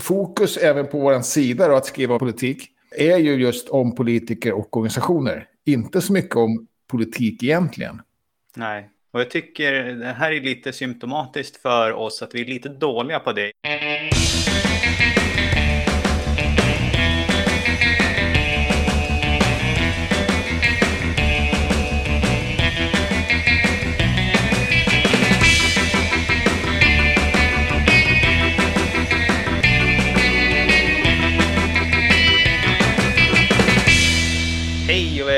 fokus även på vår sida då, att skriva politik är ju just om politiker och organisationer. Inte så mycket om politik egentligen. Nej, och jag tycker det här är lite symptomatiskt för oss att vi är lite dåliga på det.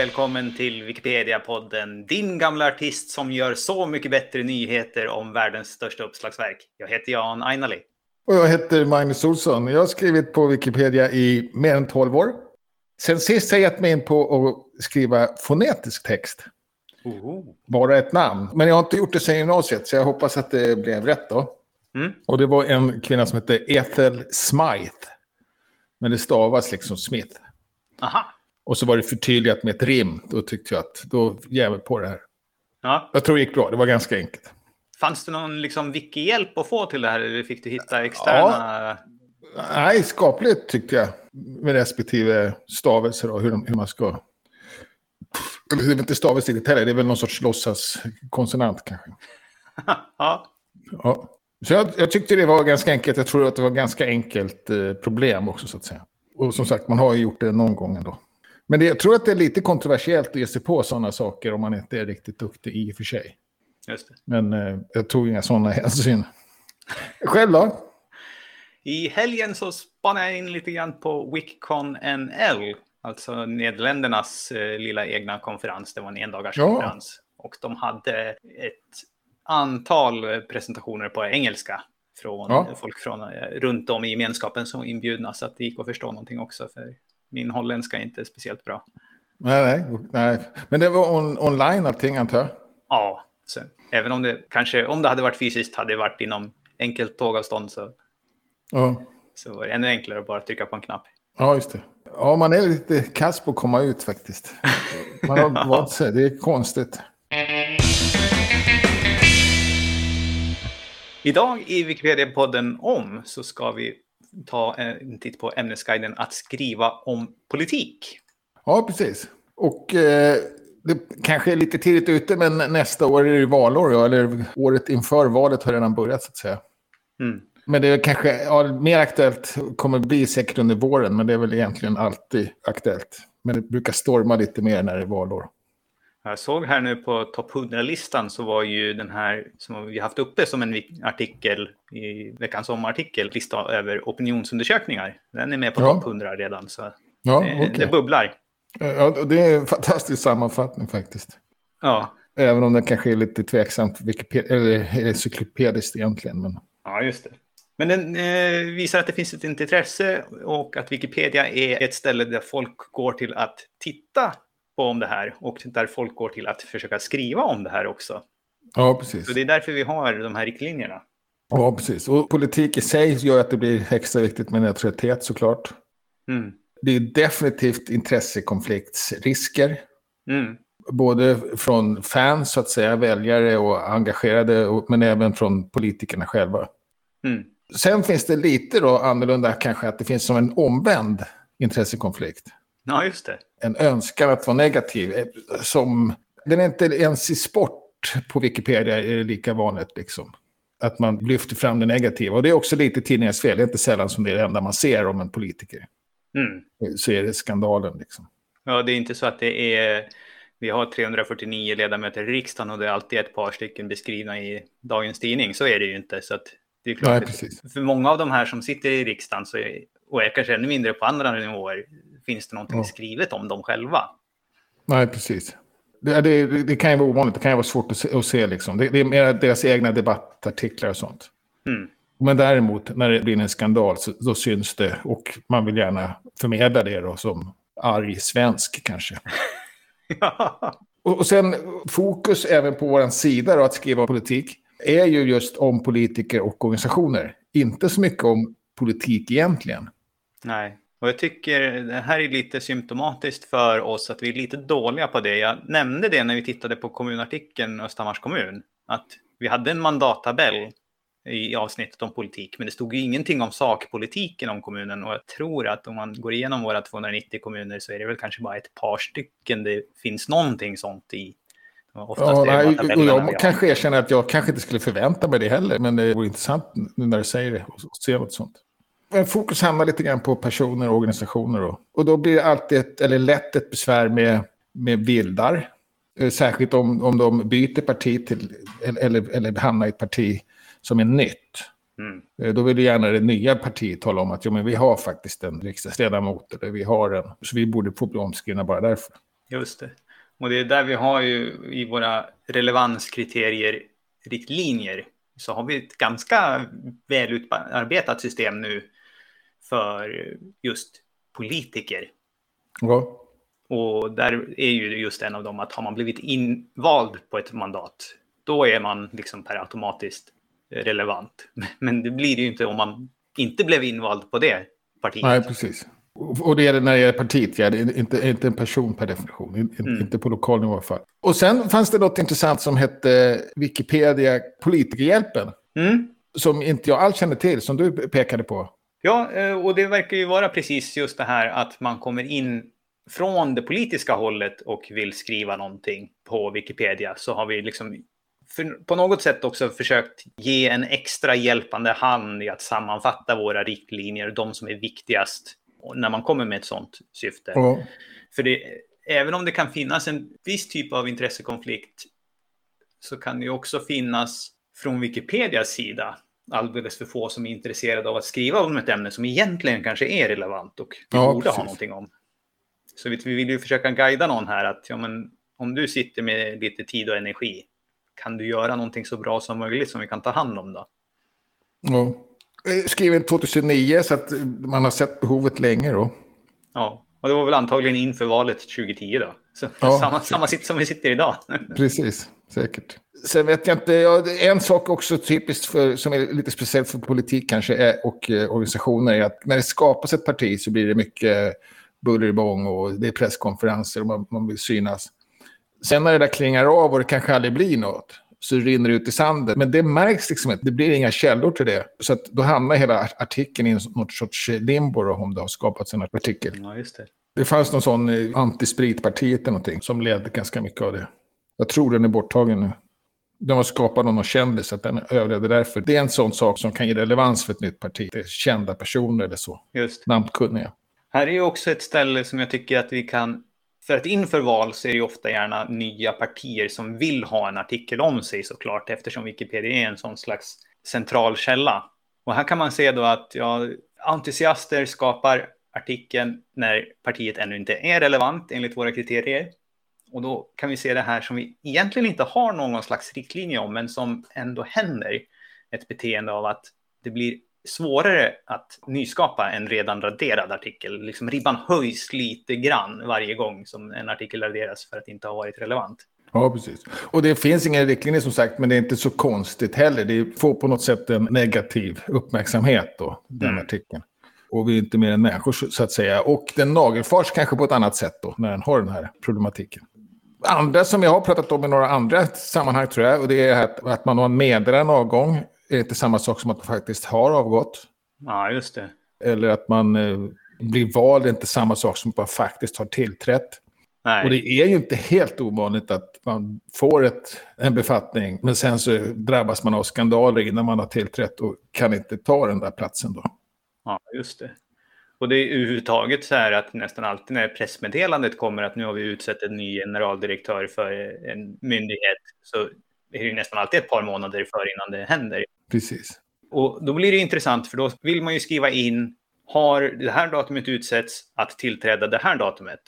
Välkommen till Wikipedia-podden. Din gamla artist som gör så mycket bättre nyheter om världens största uppslagsverk. Jag heter Jan Ainali. Och jag heter Magnus Olsson. Jag har skrivit på Wikipedia i mer än 12 år. Sen sist har jag gett mig in på att skriva fonetisk text. Oho. Bara ett namn. Men jag har inte gjort det sedan gymnasiet, så jag hoppas att det blev rätt då. Mm. Och det var en kvinna som hette Ethel Smythe. Men det stavas liksom Smith. Aha. Och så var det förtydligat med ett rim. Då tyckte jag att då mig på det här. Ja. Jag tror det gick bra. Det var ganska enkelt. Fanns det någon liksom wiki-hjälp att få till det här eller fick du hitta externa? Nej, skapligt tyckte jag. Med respektive stavelser och hur, de, hur man ska... Eller det är inte stavelse riktigt heller. Det är väl någon sorts låtsaskonsonant kanske. ja. Ja. Så jag, jag tyckte det var ganska enkelt. Jag tror att det var ganska enkelt eh, problem också så att säga. Och som sagt, man har ju gjort det någon gång ändå. Men det, jag tror att det är lite kontroversiellt att ge sig på sådana saker om man inte är riktigt duktig i och för sig. Just det. Men eh, jag tog inga sådana hänsyn. Själv då? I helgen så spanade jag in lite grann på Wiccon NL, alltså Nederländernas eh, lilla egna konferens. Det var en endagars Ja. konferens. Och de hade ett antal presentationer på engelska från Ja. folk från eh, runt om i gemenskapen som inbjudna så att det gick att förstå någonting också. För min holländska är inte speciellt bra. Nej, nej, nej. Men det var on, online allting antar jag? Ja, så även om det kanske, om det hade varit fysiskt, hade det varit inom enkelt tågavstånd så, Ja. så var det ännu enklare att bara trycka på en knapp. Ja, just det. Ja, man är lite kass på att komma ut faktiskt. Man har vant sig. Det är konstigt. Idag i Wikipedia-podden om så ska vi ta en titt på ämnesguiden att skriva om politik. Ja, precis. Och eh, det kanske är lite tidigt ute, men nästa år är det valår. Ja, eller året inför valet har redan börjat så att säga. Mm. Men det är kanske ja, mer aktuellt kommer bli säkert under våren, men det är väl egentligen alltid aktuellt. Men det brukar storma lite mer när det är valår. Jag såg här nu på topp 100-listan så var ju den här som vi haft uppe som en artikel i veckans sommarartikel, lista över opinionsundersökningar. Den är med på Ja. topp 100 redan så Ja, det, okej. det bubblar. Ja, det är en fantastisk sammanfattning faktiskt. Ja. Även om det kanske är lite tveksamt Wikipedia, eller encyklopediskt egentligen. Men... Ja, just det. Men den eh, visar att det finns ett intresse och att Wikipedia är ett ställe där folk går till att titta om det här och där folk går till att försöka skriva om det här också. Ja, precis. Så det är därför vi har de här riktlinjerna. Ja, precis. Och politik i sig gör att det blir extra viktigt med neutralitet såklart. Mm. Det är definitivt intressekonfliktsrisker. Mm. Både från fans, så att säga, väljare och engagerade, men även från politikerna själva. Mm. Sen finns det lite då annorlunda kanske att det finns som en omvänd intressekonflikt. Ja, just det. En önskan att vara negativ. eh, Som, den är inte ens i sport på Wikipedia är det lika vanligt. Liksom. Att man lyfter fram det negativa. Och det är också lite tidningens fel. Det är inte sällan som det är det enda man ser om en politiker. Mm. Så är det skandalen. Liksom. Ja, det är inte så att det är... Vi har 349 ledamöter i riksdagen och det är alltid ett par stycken beskrivna i dagens tidning. Så är det ju inte. Så det är klart Nej, för många av de här som sitter i riksdagen så är, och är kanske ännu mindre på andra nivåer finns det någonting Ja. skrivet om dem själva. Nej, precis. Det, det, det kan ju vara ovanligt. Det kan ju vara svårt att se. Att se liksom. det, det är mer deras egna debattartiklar och sånt. Mm. Men däremot, när det blir en skandal, så, då syns det. Och man vill gärna förmedla det då som arg svensk kanske. Ja. Och, och sen fokus även på vår sida då, att skriva politik, är ju just om politiker och organisationer. Inte så mycket om politik egentligen. Nej, och jag tycker det här är lite symptomatiskt för oss att vi är lite dåliga på det. Jag nämnde det när vi tittade på kommunartikeln Östhammars kommun, att vi hade en mandattabell i avsnittet om politik, men det stod ju ingenting om sakpolitiken om kommunen och jag tror att om man går igenom våra 290 kommuner så är det väl kanske bara ett par stycken det finns någonting sånt i. ja, nej, och jag kanske erkänner att jag kanske inte skulle förvänta mig det heller, men det vore intressant nu när du säger det och se något sånt. Men fokus hamnar lite grann på personer och organisationer då. Och då blir det alltid ett, eller lätt ett besvär med, med vildar. Eh, särskilt om, om de byter parti till, eller, eller hamnar i ett parti som är nytt. Mm. Eh, då vill gärna det nya partiet tala om att jo, men vi har faktiskt en riksdagsledamot, eller vi har en, så vi borde få bli omskrivna bara därför. Just det. Och det är där vi har ju i våra relevanskriterier, riktlinjer, så har vi ett ganska väl utarbetat system nu för just politiker. Ja. Och där är ju just en av dem att har man blivit invald på ett mandat, då är man liksom per automatiskt relevant. Men det blir det ju inte om man inte blev invald på det partiet. Nej, precis. Och det är det när det gäller partiet, ja. inte, inte en person per definition. Inte, mm. inte på lokal nivå i alla fall. Och sen fanns det något intressant som hette Wikipedia Politikerhjälpen. Mm. Som inte jag alls kände till, som du pekade på. Ja, eh, och det verkar ju vara precis just det här att man kommer in från det politiska hållet och vill skriva någonting på Wikipedia så har vi liksom på något sätt också försökt ge en extra hjälpande hand i att sammanfatta våra riktlinjer, de som är viktigast när man kommer med ett sådant syfte. Mm. För det, även om det kan finnas en viss typ av intressekonflikt så kan det också finnas från Wikipedias sida alldeles för få som är intresserade av att skriva om ett ämne som egentligen kanske är relevant och vi ja, borde precis. ha någonting om. Så vi, vill ju försöka guida någon här att ja, men, om du sitter med lite tid och energi, kan du göra någonting så bra som möjligt som vi kan ta hand om då? Ja. Skriven 2009 så att man har sett behovet länge då. Ja, och det var väl antagligen inför valet 2010 då. Så ja, samma, samma sitt som vi sitter idag. Precis, säkert. Sen vet jag inte, en sak också typiskt för, som är lite speciellt för politik kanske är, och eh, organisationer är att när det skapas ett parti så blir det mycket buller i bång och det är presskonferenser och man, man vill synas. Sen när det där klingar av och det kanske aldrig blir något så rinner det ut i sanden. Men det märks liksom inte, det blir inga källor till det. Så att då hamnar hela artikeln i något sorts limbo då, om det har skapats en artikel. Ja, just det. Det fanns någon sån eh, antispritpartiet eller någonting som ledde ganska mycket av det. Jag tror den är borttagen nu. Den var skapad av någon kändis, så att den överlevde därför. Det är en sån sak som kan ge relevans för ett nytt parti. Det är kända personer eller så. Just. Namnkunniga. Här är ju också ett ställe som jag tycker att vi kan... För att inför val så är det ju ofta gärna nya partier som vill ha en artikel om sig såklart, eftersom Wikipedia är en sån slags central källa. Och här kan man se då att ja, entusiaster skapar artikeln när partiet ännu inte är relevant enligt våra kriterier. Och då kan vi se det här som vi egentligen inte har någon slags riktlinje om, men som ändå händer. Ett beteende av att det blir svårare att nyskapa en redan raderad artikel. Liksom ribban höjs lite grann varje gång som en artikel raderas för att inte ha varit relevant. Ja, precis. Och det finns ingen riktlinje som sagt, men det är inte så konstigt heller. Det får på något sätt en negativ uppmärksamhet då, den mm. artikeln. Och vi är inte mer än människor så att säga. Och den nagelfars kanske på ett annat sätt då, när den har den här problematiken. Andra som jag har pratat om i några andra sammanhang tror jag, och det är att, att man har en meddelande avgång är inte samma sak som att man faktiskt har avgått. Ja, just det. Eller att man eh, blir vald är inte samma sak som att man faktiskt har tillträtt. Nej. Och det är ju inte helt ovanligt att man får ett, en befattning, men sen så drabbas man av skandaler innan man har tillträtt och kan inte ta den där platsen då. Ja, just det. Och det är överhuvudtaget så här att nästan alltid när pressmeddelandet kommer att nu har vi utsett en ny generaldirektör för en myndighet så är det nästan alltid ett par månader före innan det händer. Precis. Och då blir det intressant för då vill man ju skriva in har det här datumet utsetts att tillträda det här datumet.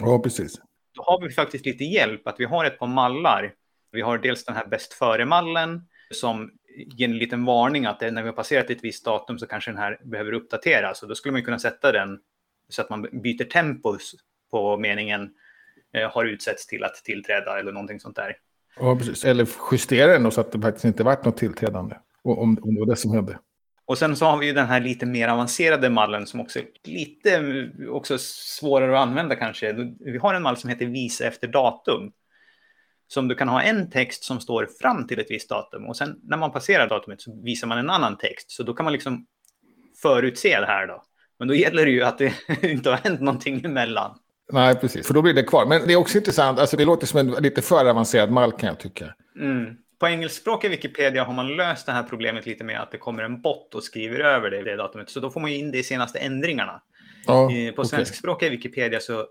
Ja, precis. Då har vi faktiskt lite hjälp att vi har ett par mallar. Vi har dels den här bäst före-mallen som ger en liten varning att när vi har passerat ett visst datum så kanske den här behöver uppdateras. Och då skulle man kunna sätta den så att man byter tempus på meningen eh, har utsetts till att tillträda eller någonting sånt där. Ja, precis. Eller justera den så att det faktiskt inte varit något tillträdande. Om, om det var det som hände. Och sen så har vi ju den här lite mer avancerade mallen som också är lite också svårare att använda kanske. Vi har en mall som heter visa efter datum. Som du kan ha en text som står fram till ett visst datum och sen när man passerar datumet så visar man en annan text. Så då kan man liksom förutse det här då. Men då gäller det ju att det inte har hänt någonting emellan. Nej, precis. För då blir det kvar. Men det är också intressant. Alltså, det låter som en lite för avancerad mall kan jag tycka. Mm. På engelskspråkig Wikipedia har man löst det här problemet lite med att det kommer en bot och skriver över det, det datumet. Så då får man ju in det i senaste ändringarna. Ja, på okay. svenskspråkiga Wikipedia så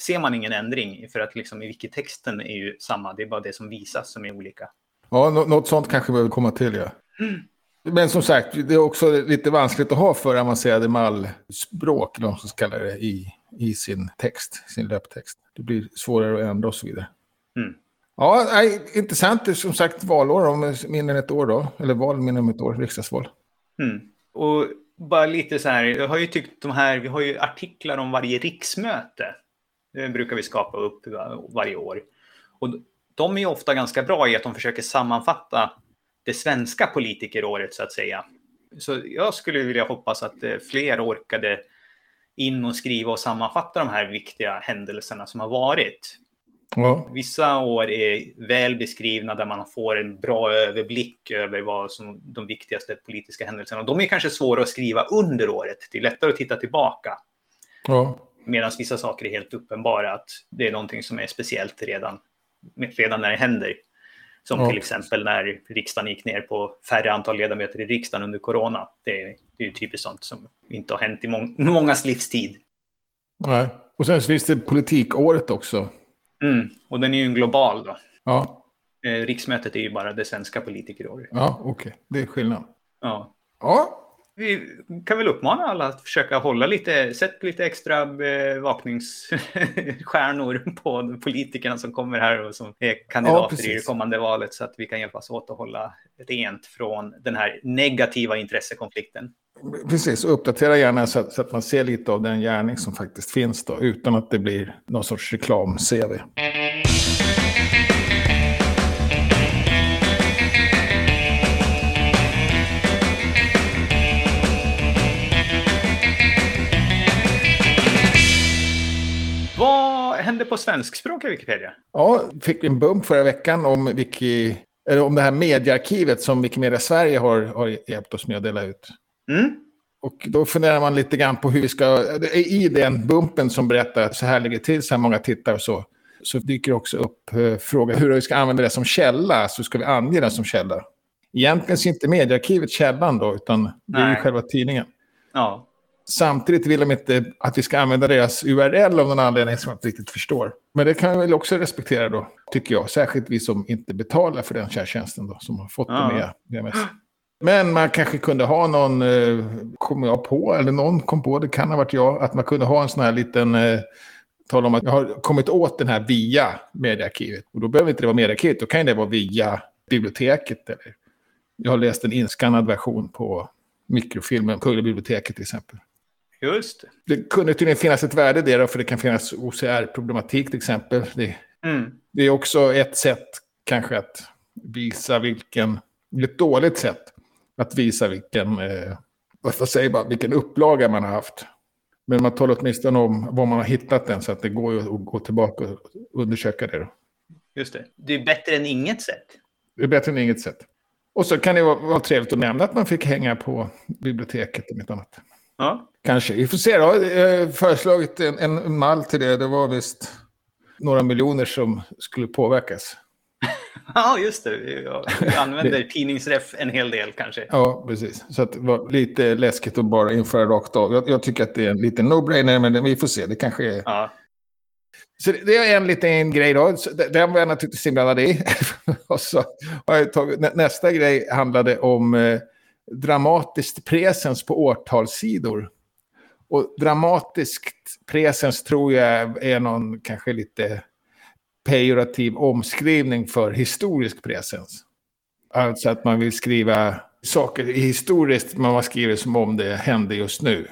ser man ingen ändring för att liksom i wikitexten är ju samma. Det är bara det som visas som är olika. Ja, något sånt kanske behöver komma till, ja. Mm. Men som sagt, det är också lite vanskligt att ha för avancerade mallspråk, de som kallar det, i, i sin text, sin löptext. Det blir svårare att ändra och så vidare. Mm. Ja, intressant. Det är som sagt valår om mindre än ett år då. Eller val mindre än ett år, riksdagsval. Mm. Och bara lite så här, jag har ju tyckt de här, vi har ju artiklar om varje riksmöte. Det brukar vi skapa upp varje år. Och de är ofta ganska bra i att de försöker sammanfatta det svenska politikeråret så att säga. Så jag skulle vilja hoppas att eh, fler orkade in och skriva och sammanfatta de här viktiga händelserna som har varit. Ja. Vissa år är väl beskrivna där man får en bra överblick över vad som de viktigaste politiska händelserna. De är kanske svåra att skriva under året. Det är lättare att titta tillbaka. Ja. Medan vissa saker är helt uppenbara att det är någonting som är speciellt redan, redan när det händer. Som ja. till exempel när riksdagen gick ner på färre antal ledamöter i riksdagen under corona. Det är, det är ju typiskt sånt som inte har hänt i må mångas livstid. Nej, och sen finns det politikåret också. Mm. Och den är ju en global då. Ja. Eh, riksmötet är ju bara det svenska politikeråret. Ja, okej. Okay. Det är skillnad. Ja. Ja, vi kan väl uppmana alla att försöka hålla lite, sätt lite extra bevakningsstjärnor på politikerna som kommer här och som är kandidater ja, i det kommande valet så att vi kan hjälpas åt att hålla rent från den här negativa intressekonflikten. Precis, och uppdatera gärna så att, så att man ser lite av den gärning som faktiskt finns då utan att det blir någon sorts reklam-CV. På svenskspråkiga Wikipedia? Ja, fick en bump förra veckan om, Wiki, eller om det här mediearkivet som Wikimedia Sverige har, har hjälpt oss med att dela ut. Mm. Och då funderar man lite grann på hur vi ska, i den bumpen som berättar att så här ligger till, så här många tittare och så, så dyker också upp eh, frågan hur vi ska använda det som källa, så ska vi ange det som källa. Egentligen är inte mediearkivet källan då, utan det är ju själva tidningen. Ja. Samtidigt vill de inte att vi ska använda deras URL av någon anledning som jag inte riktigt förstår. Men det kan vi väl också respektera då, tycker jag. Särskilt vi som inte betalar för den tjänsten då, som har fått ja. det med VMS. Men man kanske kunde ha någon, eh, kommer jag på, eller någon kom på, det kan ha varit jag, att man kunde ha en sån här liten, eh, tala om att jag har kommit åt den här via mediearkivet. Och då behöver inte det vara mediearkivet, då kan det vara via biblioteket. Eller jag har läst en inskannad version på mikrofilmen, Kungliga biblioteket till exempel. Just det. Det kunde tydligen finnas ett värde där, för det kan finnas OCR-problematik till exempel. Det, mm. det, är också ett sätt kanske att visa vilken, ett dåligt sätt att visa vilken, eh, vad säger man, vilken upplaga man har haft. Men man talar åtminstone om var man har hittat den så att det går att gå tillbaka och undersöka det. Då. Just det. Det är bättre än inget sätt. Det är bättre än inget sätt. Och så kan det vara, vara trevligt att nämna att man fick hänga på biblioteket och mitt annat. Ja. Kanske. Vi får se då. Jag har föreslagit en, en mall till det. Det var visst några miljoner som skulle påverkas. ja, just det. Vi använder tidningsref en hel del kanske. Ja, precis. Så det var lite läskigt att bara införa rakt av. Jag, jag tycker att det är en liten no-brainer, men vi får se. Det kanske är... Ja. Så det är en liten grej då. Den var jag naturligtvis inblandad i. och så har jag tagit, nästa grej handlade om eh, dramatiskt presens på årtalssidor. Och dramatiskt presens tror jag är någon kanske lite pejorativ omskrivning för historisk presens. Alltså att man vill skriva saker historiskt, men man skriver som om det hände just nu.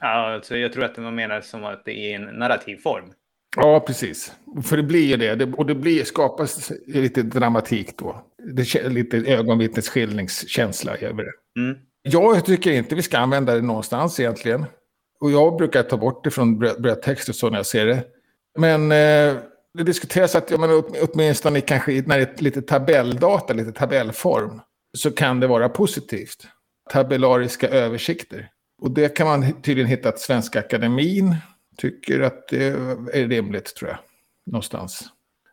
Ja, alltså jag tror att man menar som att det är en narrativ form. Ja, precis. För det blir ju det. Och det blir, skapas lite dramatik då. Det lite ögonvittnesskildringskänsla över det. Mm. Jag tycker inte vi ska använda det någonstans egentligen. Och jag brukar ta bort det från brödtexter så när jag ser det. Men eh, Det diskuteras att ja, men åtminstone kanske när det är lite tabelldata, lite tabellform, så kan det vara positivt. Tabellariska översikter. Och det kan man tydligen hitta att Svenska Akademin tycker att det är rimligt, tror jag. Någonstans.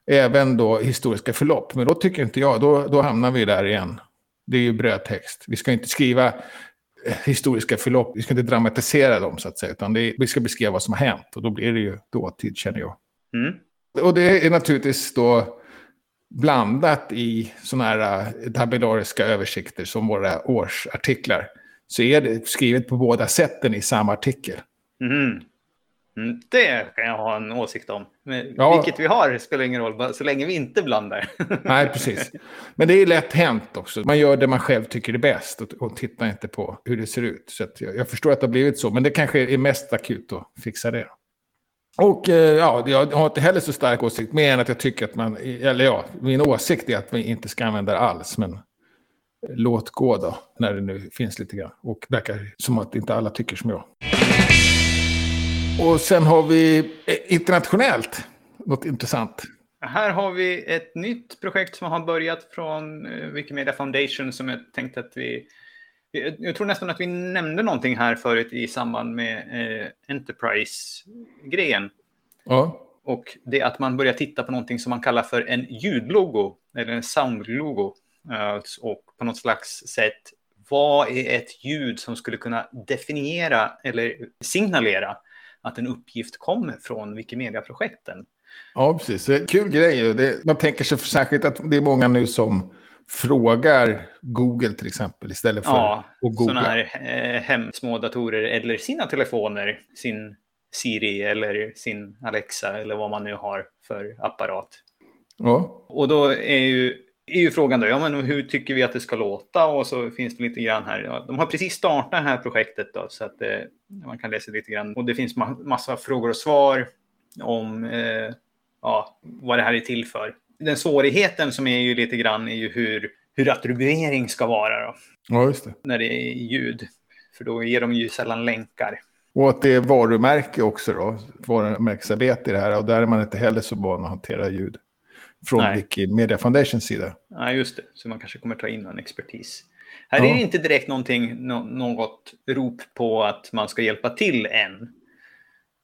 Även då historiska förlopp. Men då tycker inte jag, då, då hamnar vi där igen. Det är ju brödtext. Vi ska inte skriva historiska förlopp, vi ska inte dramatisera dem så att säga. Utan är, vi ska beskriva vad som har hänt. Och då blir det ju dåtid känner jag. Mm. Och det är naturligtvis då blandat i sådana här äh, tabellariska översikter som våra årsartiklar. Så är det skrivet på båda sätten i samma artikel. Mm. Mm, det kan jag ha en åsikt om. Men ja. Vilket vi har spelar ingen roll, så länge vi inte blandar. Nej, precis. Men det är lätt hänt också. Man gör det man själv tycker är bäst och, och tittar inte på hur det ser ut. Så jag, jag, förstår att det har blivit så, men det kanske är mest akut att fixa det. Och eh, ja, jag har inte heller så stark åsikt, mer än att jag tycker att man, eller ja, min åsikt är att vi inte ska använda det alls, men låt gå då, när det nu finns lite grann. Och verkar som att inte alla tycker som jag. Och sen har vi eh, internationellt något intressant. Här har vi ett nytt projekt som har börjat från eh, Wikimedia Foundation som jag tänkte att vi... Jag tror nästan att vi nämnde någonting här förut i samband med eh, Enterprise-grejen. Ja. Och det är att man börjar titta på någonting som man kallar för en ljudlogo, eller en soundlogo. Och på något slags sätt, vad är ett ljud som skulle kunna definiera eller signalera att en uppgift kommer från Wikimedia-projekten. Ja, precis. Kul grej. Det, man tänker sig särskilt att det är många nu som frågar Google till exempel istället för ja, att googla. Sådana här eh, hemsmå datorer eller sina telefoner, sin Siri eller sin Alexa eller vad man nu har för apparat. Ja. Och då är ju är ju frågan då, ja, men hur tycker vi att det ska låta? Och så finns det lite grann här. Ja, de har precis startat det här projektet då, så att eh, man kan läsa lite grann. Och det finns ma massa frågor och svar om eh, ja, vad det här är till för. Den svårigheten som är ju lite grann är ju hur, hur attribuering ska vara då. Ja, just det. När det är ljud. För då ger de ju sällan länkar. Och att det är varumärke också då. Varumärkesarbete i det här. Och där är man inte heller så van att hantera ljud från Nej. Wikimedia Foundations sida. Ja, just det. Så man kanske kommer ta in någon expertis. Här ja. är det inte direkt någonting, något rop på att man ska hjälpa till än.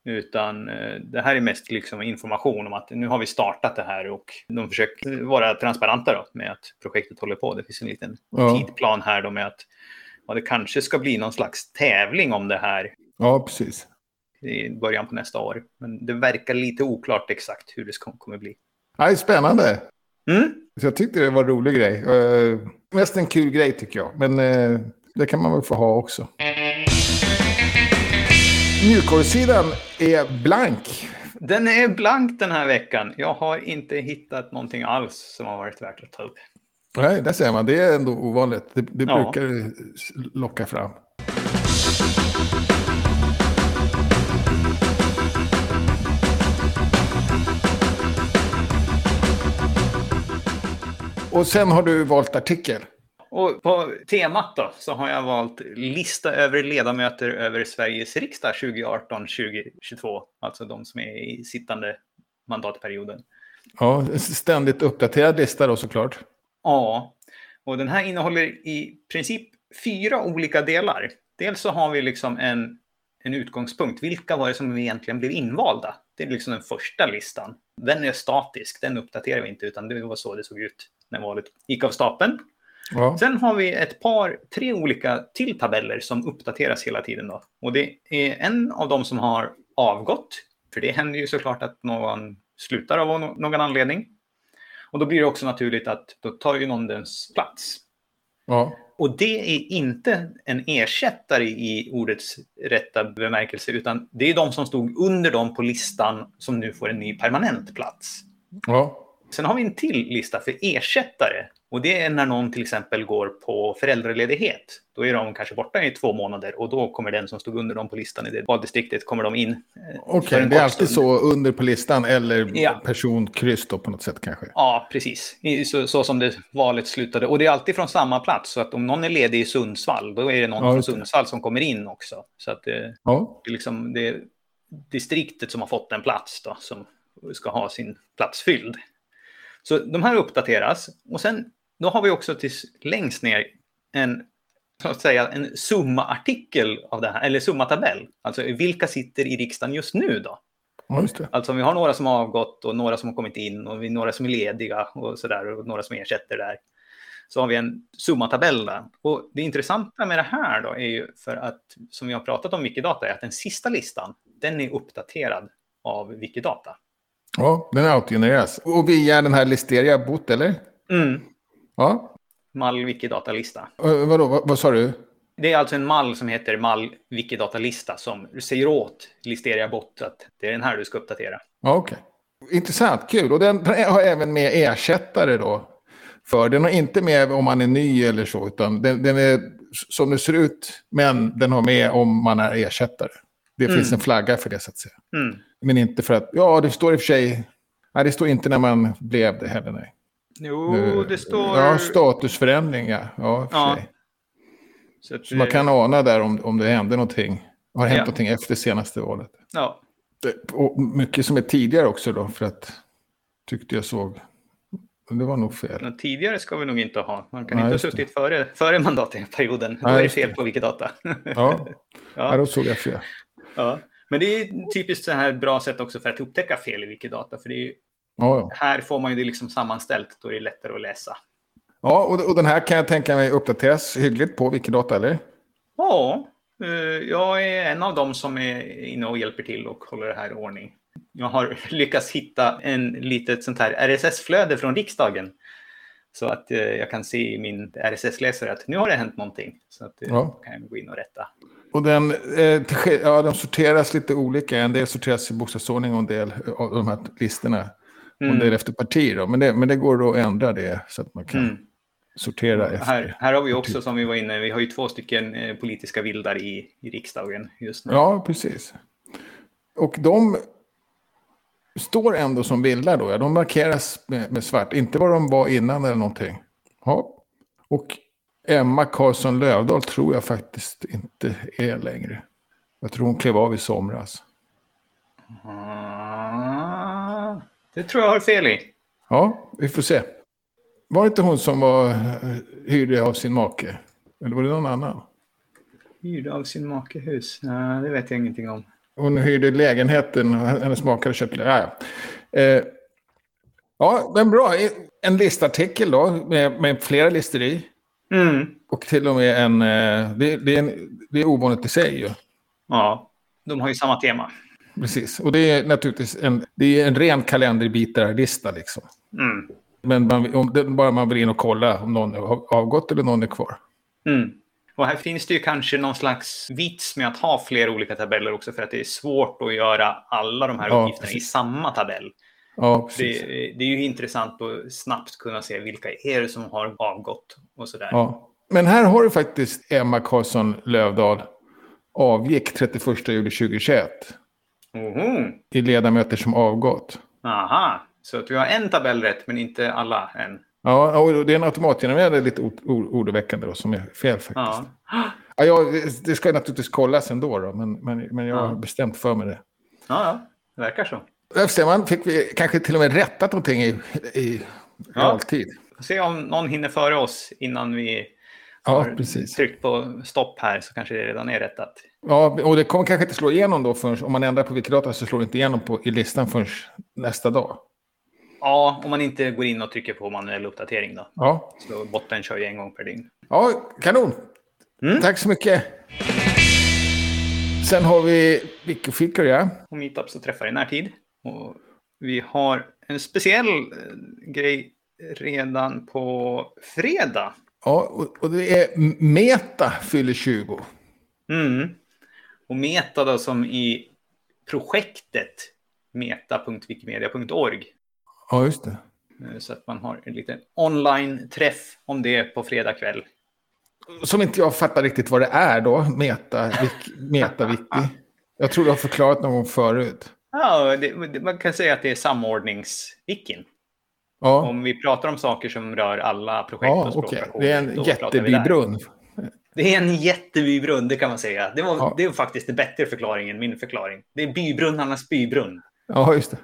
Utan eh, det här är mest liksom information om att nu har vi startat det här och de försöker vara transparenta då med att projektet håller på. Det finns en liten ja. tidplan här då med att ja, det kanske ska bli någon slags tävling om det här. Ja, precis. I början på nästa år. Men det verkar lite oklart exakt hur det kommer bli. Ja, spännande. Mm. Så jag tyckte det var en rolig grej. Uh, mest en kul grej tycker jag. Men uh, det kan man väl få ha också. Mjukvarusidan är blank. Den är blank den här veckan. Jag har inte hittat någonting alls som har varit värt att ta upp. Nej, där ser man. Det är ändå ovanligt. Det, det ja. brukar locka fram. Och sen har du valt artikel. Och på temat då så har jag valt lista över ledamöter över Sveriges riksdag 2018-2022. Alltså de som är i sittande mandatperioden. Ja, ständigt uppdaterad lista då såklart. Ja, och den här innehåller i princip fyra olika delar. Dels så har vi liksom en, en utgångspunkt. Vilka var det som egentligen blev invalda? Det är liksom den första listan. Den är statisk, den uppdaterar vi inte, utan det var så det såg ut när valet gick av stapeln. Ja. Sen har vi ett par, tre olika till tabeller som uppdateras hela tiden. Då. Och det är en av dem som har avgått. För det händer ju såklart att någon slutar av någon anledning. Och då blir det också naturligt att då tar ju någon dens plats. Ja. Och det är inte en ersättare i ordets rätta bemärkelse, utan det är de som stod under dem på listan som nu får en ny permanent plats. Ja. Sen har vi en till lista för ersättare. Och det är när någon till exempel går på föräldraledighet. Då är de kanske borta i två månader och då kommer den som stod under dem på listan i det valdistriktet, kommer de in. Eh, Okej, okay, det är alltid så under på listan eller ja. personkryss då på något sätt kanske? Ja, precis. Så, så, som det valet slutade. Och det är alltid från samma plats. Så att om någon är ledig i Sundsvall, då är det någon ja, från Sundsvall som kommer in också. Så att det, ja. det är liksom det distriktet som har fått en plats då, som ska ha sin plats fylld. Så de här uppdateras och sen då har vi också till längst ner en så att säga en summa-artikel av det här, eller summa-tabell. Alltså vilka sitter i riksdagen just nu då? Ja, just det. Alltså om vi har några som har avgått och några som har kommit in och vi några som är lediga och sådär och några som ersätter där. Så har vi en summatabell där. Och det intressanta med det här då är ju för att som vi har pratat om Wikidata är att den sista listan, den är uppdaterad av Wikidata. Ja, den autogenereras. Och via den här Listeria bot, eller? Mm. Ja. Mall Wikidata-lista. Uh, vadå, vad, vad sa du? Det är alltså en mall som heter mall Wikidata-lista som säger åt Listeria bot att det är den här du ska uppdatera. Ja, Okej. Okay. Intressant, kul. Och den, den har även med ersättare då? För den har inte med om man är ny eller så, utan den, den är som det ser ut, men den har med om man är ersättare. Det mm. finns en flagga för det så att säga. Mm. Men inte för att, ja det står i och för sig, nej det står inte när man blev det heller nej. Jo, det står... Ja, statusförändring ja. Ja, ja. Så, att, så man kan ana där om, om det hände någonting. Har hänt ja. någonting efter senaste valet. Ja. Och mycket som är tidigare också då, för att tyckte jag såg. Det var nog fel. Men tidigare ska vi nog inte ha. Man kan Nej, inte ha suttit före, före mandatperioden. Då är det fel på vilket data. Ja. ja. ja, då såg jag fel. Ja. Men det är typiskt så här bra sätt också för att upptäcka fel i Wikidata. För det är, ja, ja. här får man ju det liksom sammanställt, då är det lättare att läsa. Ja, och, och den här kan jag tänka mig uppdateras hyggligt på Wikidata, eller? Ja, eh, jag är en av dem som är inne och hjälper till och håller det här i ordning. Jag har lyckats hitta en litet sånt här RSS-flöde från riksdagen. Så att eh, jag kan se i min RSS-läsare att nu har det hänt någonting. Så att eh, ja. kan jag gå in och rätta. Och den, ja, de sorteras lite olika. En del sorteras i bokstavsordning och en del av de här listorna. Mm. Och en del efter parti. Då. Men, det, men det går att ändra det så att man kan mm sortera efter. Här, här har vi också, som vi var inne vi har ju två stycken eh, politiska vildar i, i riksdagen just nu. Ja, precis. Och de står ändå som vildar då, ja. De markeras med, med, svart, inte vad de var innan eller någonting. Ja. Och Emma Karlsson Lövdahl tror jag faktiskt inte är längre. Jag tror hon klev av i somras. Ah, det tror jag har fel i. Ja, vi får se. Var det inte hon som var eh, hyrde av sin make? Eller var det någon annan? Hyrde av sin make hus? Nej, det vet jag ingenting om. Hon hyrde lägenheten och hennes make hade köpt... Ja, ja. Eh, ja, men bra. En listartikel då med, med flera listor i. Mm. Och till och med en... Eh, det, det, är en, det är ovanligt i sig ju. Ja, de har ju samma tema. Precis, och det är naturligtvis en, det är en ren kalenderbitarlista liksom. Mm. Men man, om det, bara man vill in och kolla om någon har avgått eller någon är kvar. Mm. Och här finns det ju kanske någon slags vits med att ha flera olika tabeller också för att det är svårt att göra alla de här ja, uppgifterna precis. i samma tabell. Ja, det, det, är ju intressant att snabbt kunna se vilka är det som har avgått och sådär. Ja. Men här har du faktiskt Emma Karlsson Lövdahl avgick 31 juli 2021. Mm. I ledamöter som avgått. Aha, så att vi har en tabell rätt, men inte alla än. Ja, och det är en automatgenererad lite oroväckande då, som är fel faktiskt. Ja. Ja, ja, det ska naturligtvis kollas ändå, då, men, men, men jag har bestämt för mig det. Ja, ja, det verkar så. Efter man fick vi kanske till och med rättat någonting i, i realtid. Ja. Se om någon hinner före oss innan vi ja, har precis. tryckt på stopp här så kanske det redan är rättat. Ja, och det kommer kanske inte slå igenom då förrän, om man ändrar på Wikidata så slår det inte igenom på, i listan förrän nästa dag. Ja, om man inte går in och trycker på manuell uppdatering då. Ja. Så botten kör ju en gång per dygn. Ja, kanon. Mm. Tack så mycket. Sen har vi Wikifika, ja. Och Meetup så träffar i närtid. Och vi har en speciell eh, grej redan på fredag. Ja, och det är Meta fyller 20. Mm. Och Meta då som i projektet meta.wikimedia.org Ja, just det. Eh, så att man har en liten online-träff om det på fredag kväll. Som inte jag fattar riktigt vad det är då, meta, meta wiki. Jag tror du har förklarat någon gång förut. Ja, det, man kan säga att det är samordningswikin. Ja. Om vi pratar om saker som rör alla projekt ja, och okay. Det är en jättebybrunn. Det är en jättebybrunn, det kan man säga. Det, var, ja. det är faktiskt en bättre förklaring än min förklaring. Det är bybrunnarnas bybrunn. Ja, just det.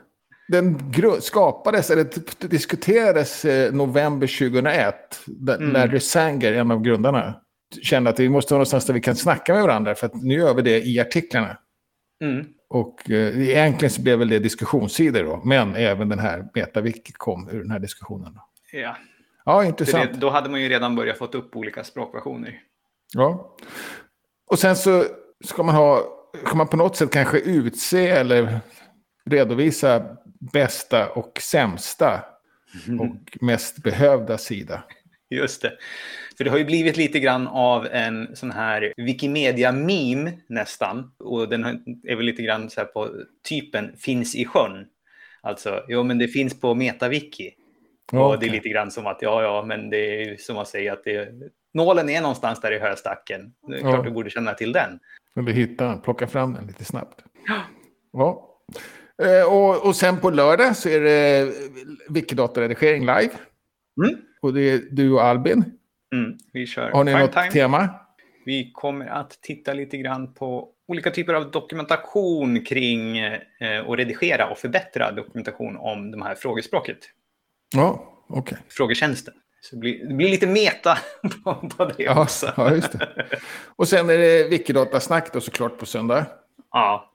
den skapades, eller diskuterades eh, november 2001. Där mm. Larry Sanger, en av grundarna, kände att vi måste ha någonstans där vi kan snacka med varandra. För att nu gör vi det i artiklarna. Mm. Och eh, egentligen så blev väl det diskussionssidor då. Men även den här MetaWiki kom ur den här diskussionen. Då. Ja. Ja, intressant. Det, då hade man ju redan börjat fått upp olika språkversioner. Ja. Och sen så ska man ha, ska man på något sätt kanske utse eller redovisa bästa och sämsta mm. och mest behövda sida. Just det. För det har ju blivit lite grann av en sån här Wikimedia-meme nästan. Och den är väl lite grann så på typen finns i sjön. Alltså, jo men det finns på MetaWiki. Okay. Och det är lite grann som att, ja ja, men det är som att säga att det, nålen är någonstans där i höstacken. Det är klart ja. du borde känna till den. Men du hittar den, plocka fram den lite snabbt. Ja. ja. Eh, och, och sen på lördag så är det Wikidata-redigering live. Mm. Och det är du och Albin. Mm, vi kör Har ni något time. tema? Vi kommer att titta lite grann på olika typer av dokumentation kring eh, och redigera och förbättra dokumentation om de här frågespråket. Ja, okej. Okay. Frågetjänsten. Så det blir, det blir lite meta på, på det ja, också. Ja, just det. Och sen är det Wikidata-snack då såklart på söndag. Ja.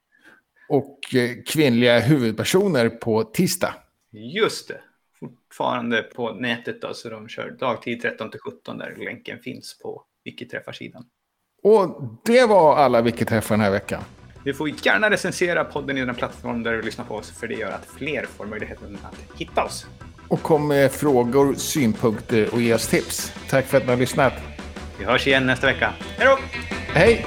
Och eh, kvinnliga huvudpersoner på tisdag. Just det. Fortfarande på nätet då, så de kör dagtid 13 till 17 där länken finns på Wikiträffar-sidan. Och det var alla Wikiträffar den här veckan. Du får gärna recensera podden i den plattform där du lyssnar på oss, för det gör att fler får möjligheten att hitta oss. Och kom med frågor, synpunkter och ge oss tips. Tack för att ni har lyssnat. Vi hörs igen nästa vecka. Hej då! Hej!